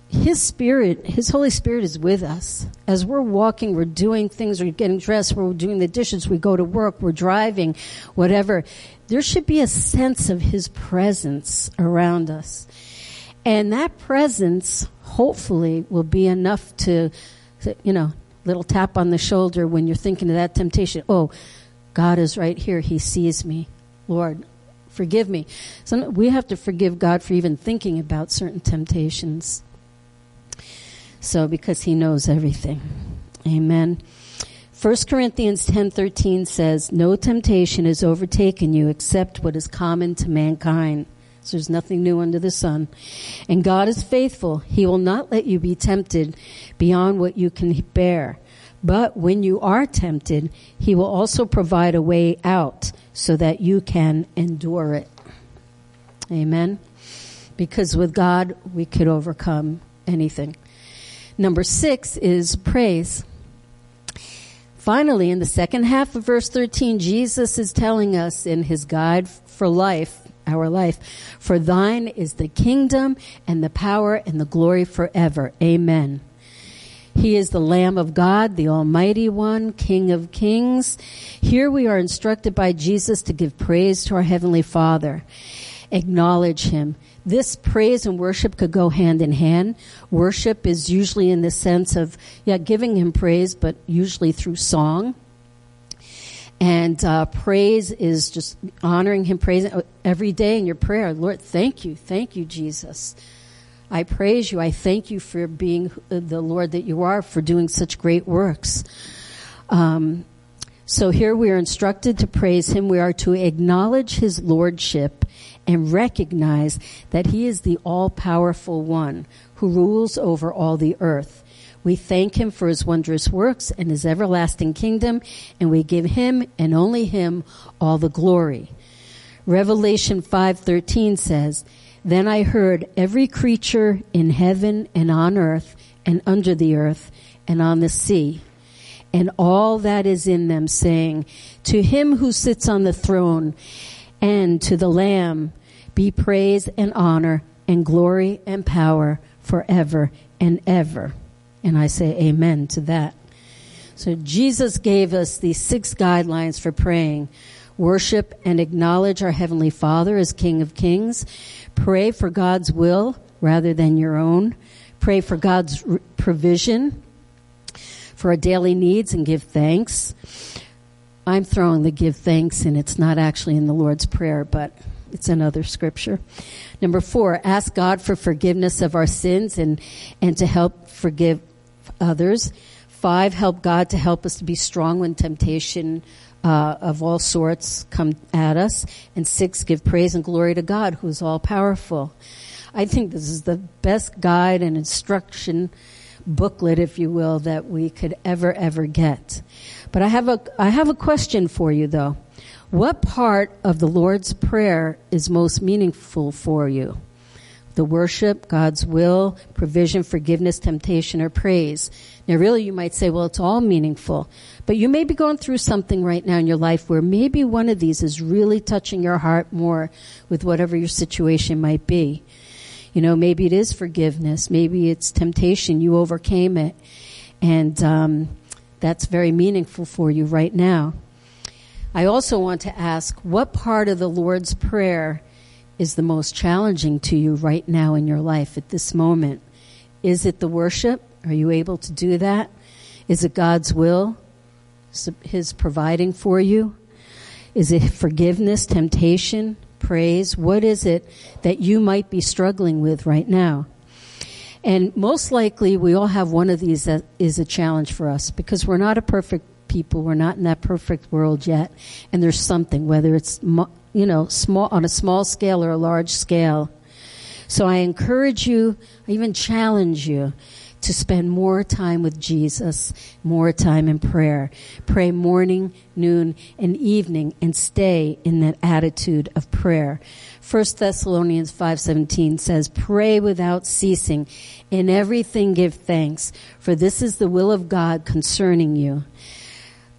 his spirit, his Holy Spirit is with us. As we're walking, we're doing things, we're getting dressed, we're doing the dishes, we go to work, we're driving, whatever. There should be a sense of his presence around us. And that presence, hopefully, will be enough to, you know, little tap on the shoulder when you're thinking of that temptation. Oh, God is right here. He sees me. Lord, forgive me. So we have to forgive God for even thinking about certain temptations. So because he knows everything. Amen. 1 Corinthians 10:13 says, "No temptation has overtaken you except what is common to mankind." So there's nothing new under the sun. And God is faithful. He will not let you be tempted beyond what you can bear. But when you are tempted, he will also provide a way out so that you can endure it. Amen. Because with God, we could overcome anything. Number six is praise. Finally, in the second half of verse 13, Jesus is telling us in his guide for life, our life, for thine is the kingdom and the power and the glory forever. Amen. He is the Lamb of God, the Almighty One, King of Kings. Here we are instructed by Jesus to give praise to our Heavenly Father. Acknowledge Him. This praise and worship could go hand in hand. Worship is usually in the sense of, yeah, giving him praise, but usually through song. And uh, praise is just honoring him, praising uh, every day in your prayer. Lord, thank you. Thank you, Jesus. I praise you. I thank you for being the Lord that you are, for doing such great works. Um, so here we are instructed to praise him. We are to acknowledge his lordship and recognize that he is the all-powerful one who rules over all the earth. We thank him for his wondrous works and his everlasting kingdom, and we give him and only him all the glory. Revelation 5:13 says, Then I heard every creature in heaven and on earth and under the earth and on the sea and all that is in them saying, to him who sits on the throne and to the lamb be praise and honor and glory and power forever and ever. And I say amen to that. So Jesus gave us these six guidelines for praying. Worship and acknowledge our Heavenly Father as King of Kings. Pray for God's will rather than your own. Pray for God's provision for our daily needs and give thanks. I'm throwing the give thanks and it's not actually in the Lord's Prayer, but it's another scripture. Number four, ask God for forgiveness of our sins and, and to help forgive others. Five, help God to help us to be strong when temptation uh, of all sorts come at us. And six, give praise and glory to God who is all powerful. I think this is the best guide and instruction booklet, if you will, that we could ever, ever get. But I have a, I have a question for you though. What part of the Lord's Prayer is most meaningful for you? The worship, God's will, provision, forgiveness, temptation, or praise. Now really you might say, well, it's all meaningful. But you may be going through something right now in your life where maybe one of these is really touching your heart more with whatever your situation might be. You know, maybe it is forgiveness. Maybe it's temptation. You overcame it. And, um, that's very meaningful for you right now. I also want to ask what part of the Lord's Prayer is the most challenging to you right now in your life at this moment? Is it the worship? Are you able to do that? Is it God's will? His providing for you? Is it forgiveness, temptation, praise? What is it that you might be struggling with right now? And most likely we all have one of these that is a challenge for us because we're not a perfect people. We're not in that perfect world yet. And there's something, whether it's, you know, small, on a small scale or a large scale. So I encourage you, I even challenge you to spend more time with Jesus, more time in prayer. Pray morning, noon, and evening and stay in that attitude of prayer. 1 Thessalonians 5:17 says, "Pray without ceasing. In everything give thanks, for this is the will of God concerning you."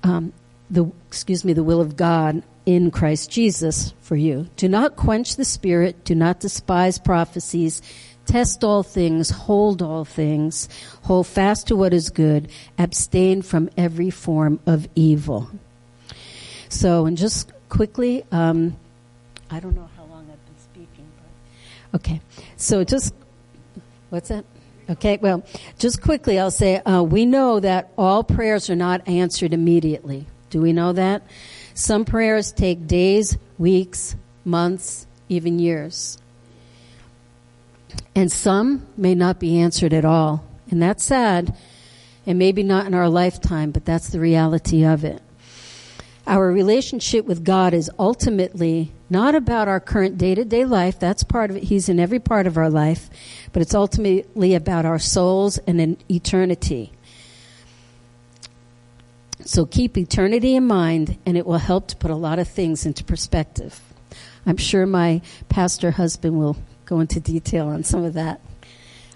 um, the excuse me the will of God in Christ Jesus for you. Do not quench the spirit. Do not despise prophecies. Test all things. Hold all things. Hold fast to what is good. Abstain from every form of evil. So, and just quickly, um, I don't know how long I've been speaking, but okay. So just what's that? Okay, well, just quickly, I'll say uh, we know that all prayers are not answered immediately. Do we know that? Some prayers take days, weeks, months, even years. And some may not be answered at all. And that's sad. And maybe not in our lifetime, but that's the reality of it. Our relationship with God is ultimately not about our current day to day life. That's part of it. He's in every part of our life, but it's ultimately about our souls and in eternity. So keep eternity in mind and it will help to put a lot of things into perspective. I'm sure my pastor husband will go into detail on some of that.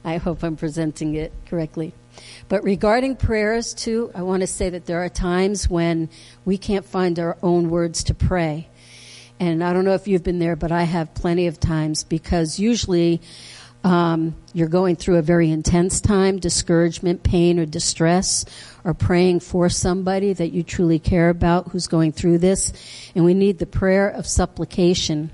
I hope I'm presenting it correctly. But regarding prayers too, I want to say that there are times when we can't find our own words to pray. And I don't know if you've been there, but I have plenty of times because usually um, you're going through a very intense time, discouragement, pain, or distress, or praying for somebody that you truly care about who's going through this. And we need the prayer of supplication,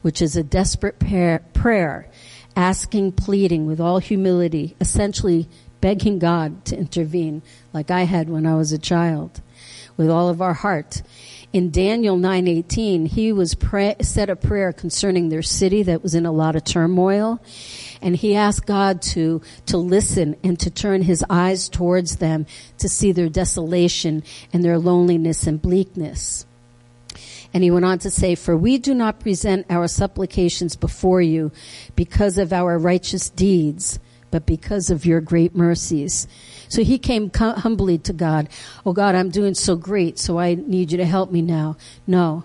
which is a desperate prayer, prayer asking, pleading with all humility, essentially begging God to intervene like I had when I was a child with all of our heart. In Daniel 9:18, he was pray, said a prayer concerning their city that was in a lot of turmoil, and he asked God to to listen and to turn his eyes towards them to see their desolation and their loneliness and bleakness. And he went on to say, for we do not present our supplications before you because of our righteous deeds, but because of your great mercies. So he came humbly to God. Oh God, I'm doing so great, so I need you to help me now. No,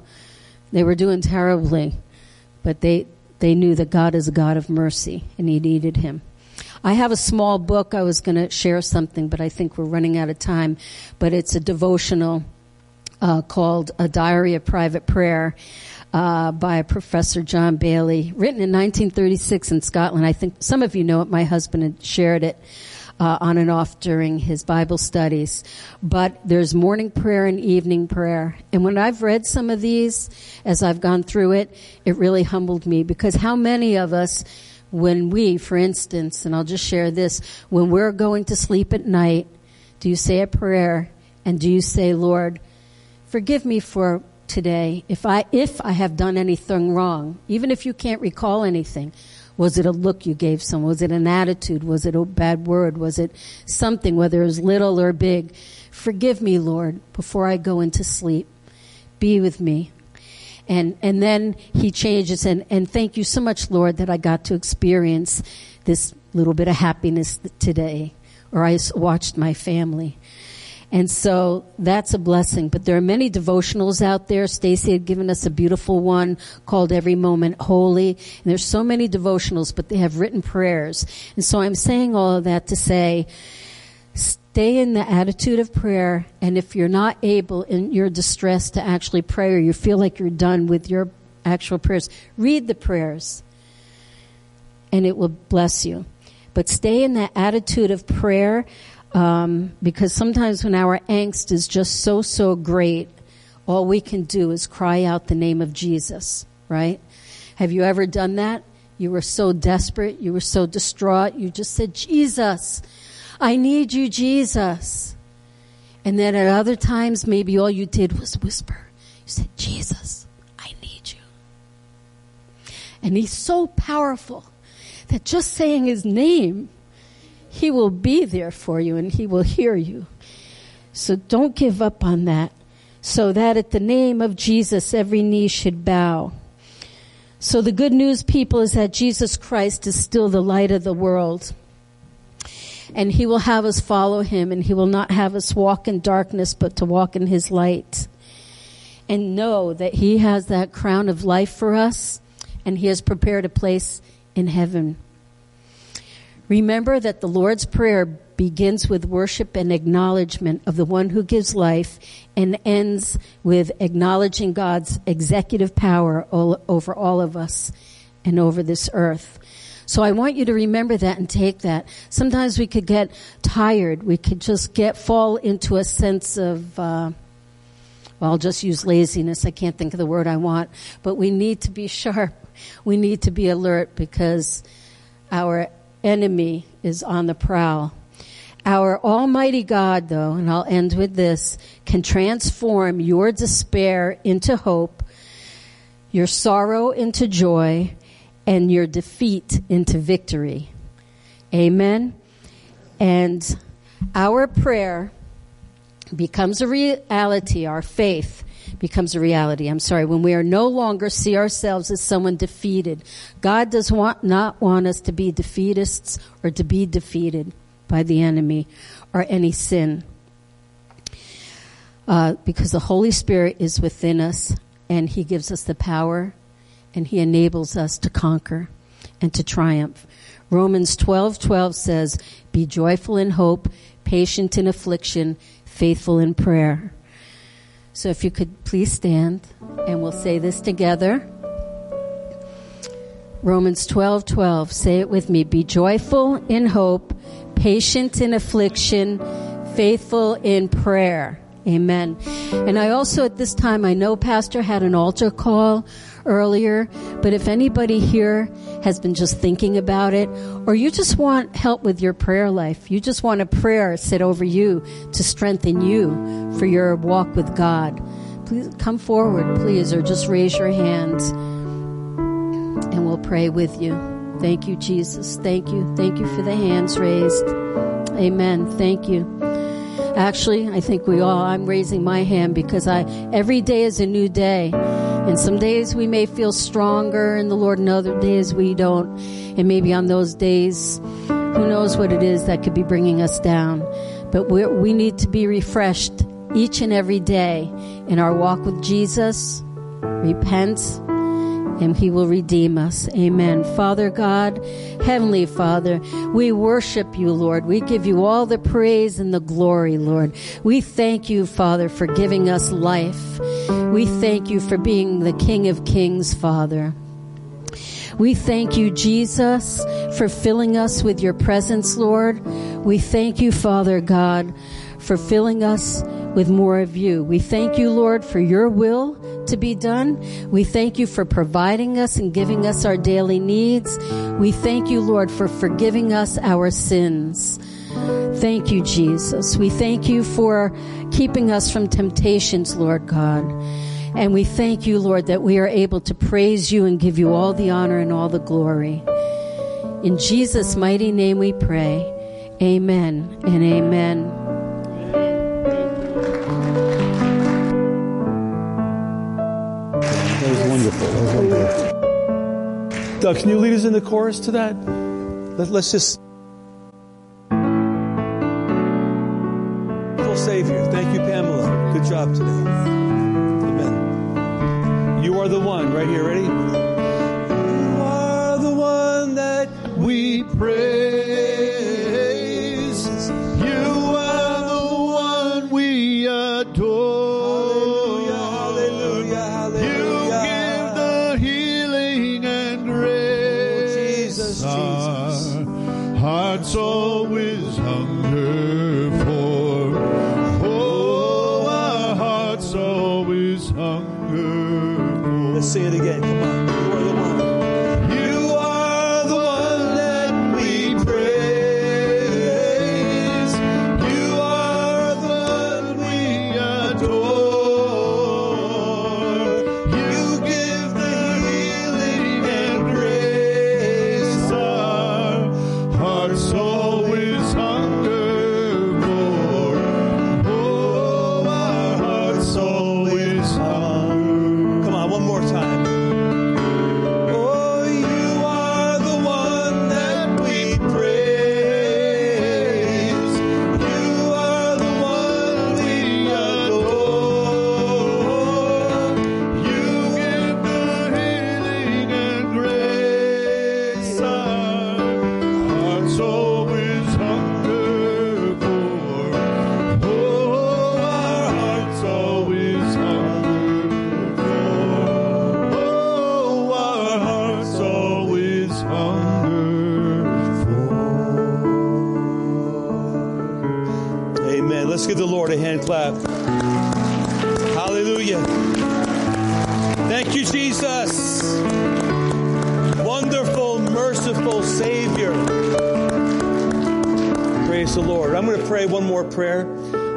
they were doing terribly, but they, they knew that God is a God of mercy and he needed him. I have a small book. I was going to share something, but I think we're running out of time. But it's a devotional uh, called A Diary of Private Prayer uh, by Professor John Baillie, written in 1936 in Scotland. I think some of you know it. My husband had shared it. Uh, on and off during his Bible studies. But there's morning prayer and evening prayer. And when I've read some of these, as I've gone through it, it really humbled me because how many of us when we, for instance, and I'll just share this, when we're going to sleep at night, do you say a prayer and do you say, Lord, forgive me for today if I, if I have done anything wrong, even if you can't recall anything. Was it a look you gave someone? Was it an attitude? Was it a bad word? Was it something, whether it was little or big? Forgive me, Lord, before I go into sleep. Be with me. And, and then he changes and, and thank you so much, Lord, that I got to experience this little bit of happiness today. Or I watched my family. And so that's a blessing. But there are many devotionals out there. Stacy had given us a beautiful one called Every Moment Holy. And there's so many devotionals, but they have written prayers. And so I'm saying all of that to say, stay in the attitude of prayer. And if you're not able in your distress to actually pray or you feel like you're done with your actual prayers, read the prayers and it will bless you. But stay in that attitude of prayer um, because sometimes when our angst is just so, so great, all we can do is cry out the name of Jesus, right? Have you ever done that? You were so desperate, you were so distraught, you just said, Jesus, I need you, Jesus. And then at other times, maybe all you did was whisper. You said, Jesus, I need you. And he's so powerful that just saying his name, he will be there for you and he will hear you. So don't give up on that. So that at the name of Jesus, every knee should bow. So the good news, people, is that Jesus Christ is still the light of the world and he will have us follow him and he will not have us walk in darkness but to walk in his light and know that he has that crown of life for us and he has prepared a place in heaven remember that the lord's prayer begins with worship and acknowledgement of the one who gives life and ends with acknowledging god's executive power all, over all of us and over this earth so I want you to remember that and take that. Sometimes we could get tired. We could just get, fall into a sense of, uh, well, I'll just use laziness. I can't think of the word I want, but we need to be sharp. We need to be alert because our enemy is on the prowl. Our Almighty God, though, and I'll end with this, can transform your despair into hope, your sorrow into joy, and your defeat into victory. Amen. And our prayer becomes a reality, our faith becomes a reality. I'm sorry, when we are no longer see ourselves as someone defeated. God does want, not want us to be defeatists or to be defeated by the enemy or any sin. Uh, because the Holy Spirit is within us and He gives us the power and he enables us to conquer and to triumph. Romans 12, 12 says, be joyful in hope, patient in affliction, faithful in prayer. So if you could please stand and we'll say this together. Romans 12, 12. Say it with me. Be joyful in hope, patient in affliction, faithful in prayer. Amen. And I also at this time, I know Pastor had an altar call earlier, but if anybody here has been just thinking about it, or you just want help with your prayer life, you just want a prayer set over you to strengthen you for your walk with God, please come forward, please, or just raise your hands and we'll pray with you. Thank you, Jesus. Thank you. Thank you for the hands raised. Amen. Thank you. Actually, I think we all, I'm raising my hand because I, every day is a new day. And some days we may feel stronger in the Lord and other days we don't. And maybe on those days, who knows what it is that could be bringing us down. But we we need to be refreshed each and every day in our walk with Jesus, repent, and he will redeem us. Amen. Father God, Heavenly Father, we worship you, Lord. We give you all the praise and the glory, Lord. We thank you, Father, for giving us life. We thank you for being the King of Kings, Father. We thank you, Jesus, for filling us with your presence, Lord. We thank you, Father God, for filling us with more of you. We thank you, Lord, for your will to be done. We thank you for providing us and giving us our daily needs. We thank you, Lord, for forgiving us our sins. Thank you, Jesus. We thank you for keeping us from temptations, Lord God. And we thank you, Lord, that we are able to praise you and give you all the honor and all the glory. In Jesus' mighty name we pray. Amen and amen. Doug, can you lead us in the chorus to that? Let, us just. To pray one more prayer.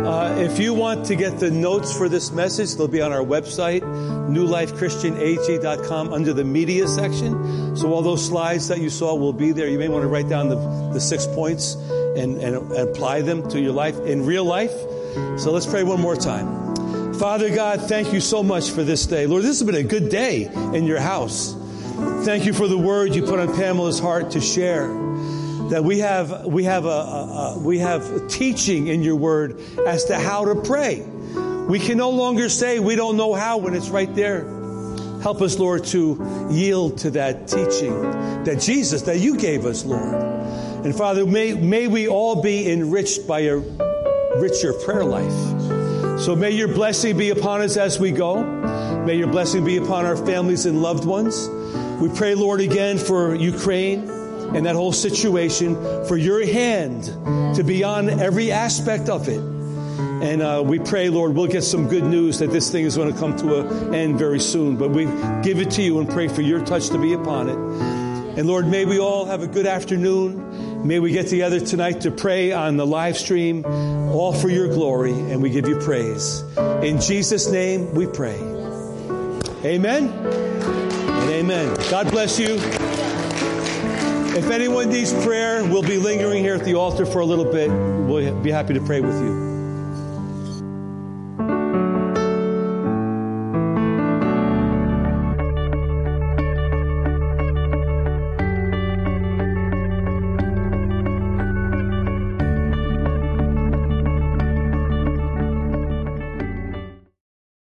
Uh, if you want to get the notes for this message, they'll be on our website, newlifechristianag.com under the media section. So all those slides that you saw will be there. You may want to write down the, the six points and, and, and apply them to your life in real life. So let's pray one more time. Father God, thank you so much for this day. Lord, this has been a good day in your house. Thank you for the word you put on Pamela's heart to share that we have we have a, a, a, we have teaching in your word as to how to pray. We can no longer say we don't know how when it's right there. Help us, Lord, to yield to that teaching that Jesus, that you gave us, Lord. And Father, may, may we all be enriched by a richer prayer life. So may your blessing be upon us as we go. May your blessing be upon our families and loved ones. We pray, Lord, again for Ukraine and that whole situation, for your hand to be on every aspect of it. And uh, we pray, Lord, we'll get some good news that this thing is going to come to an end very soon. But we give it to you and pray for your touch to be upon it. And Lord, may we all have a good afternoon. May we get together tonight to pray on the live stream, all for your glory, and we give you praise. In Jesus' name we pray. Amen and amen. God bless you. If anyone needs prayer, we'll be lingering here at the altar for a little bit. We'll be happy to pray with you.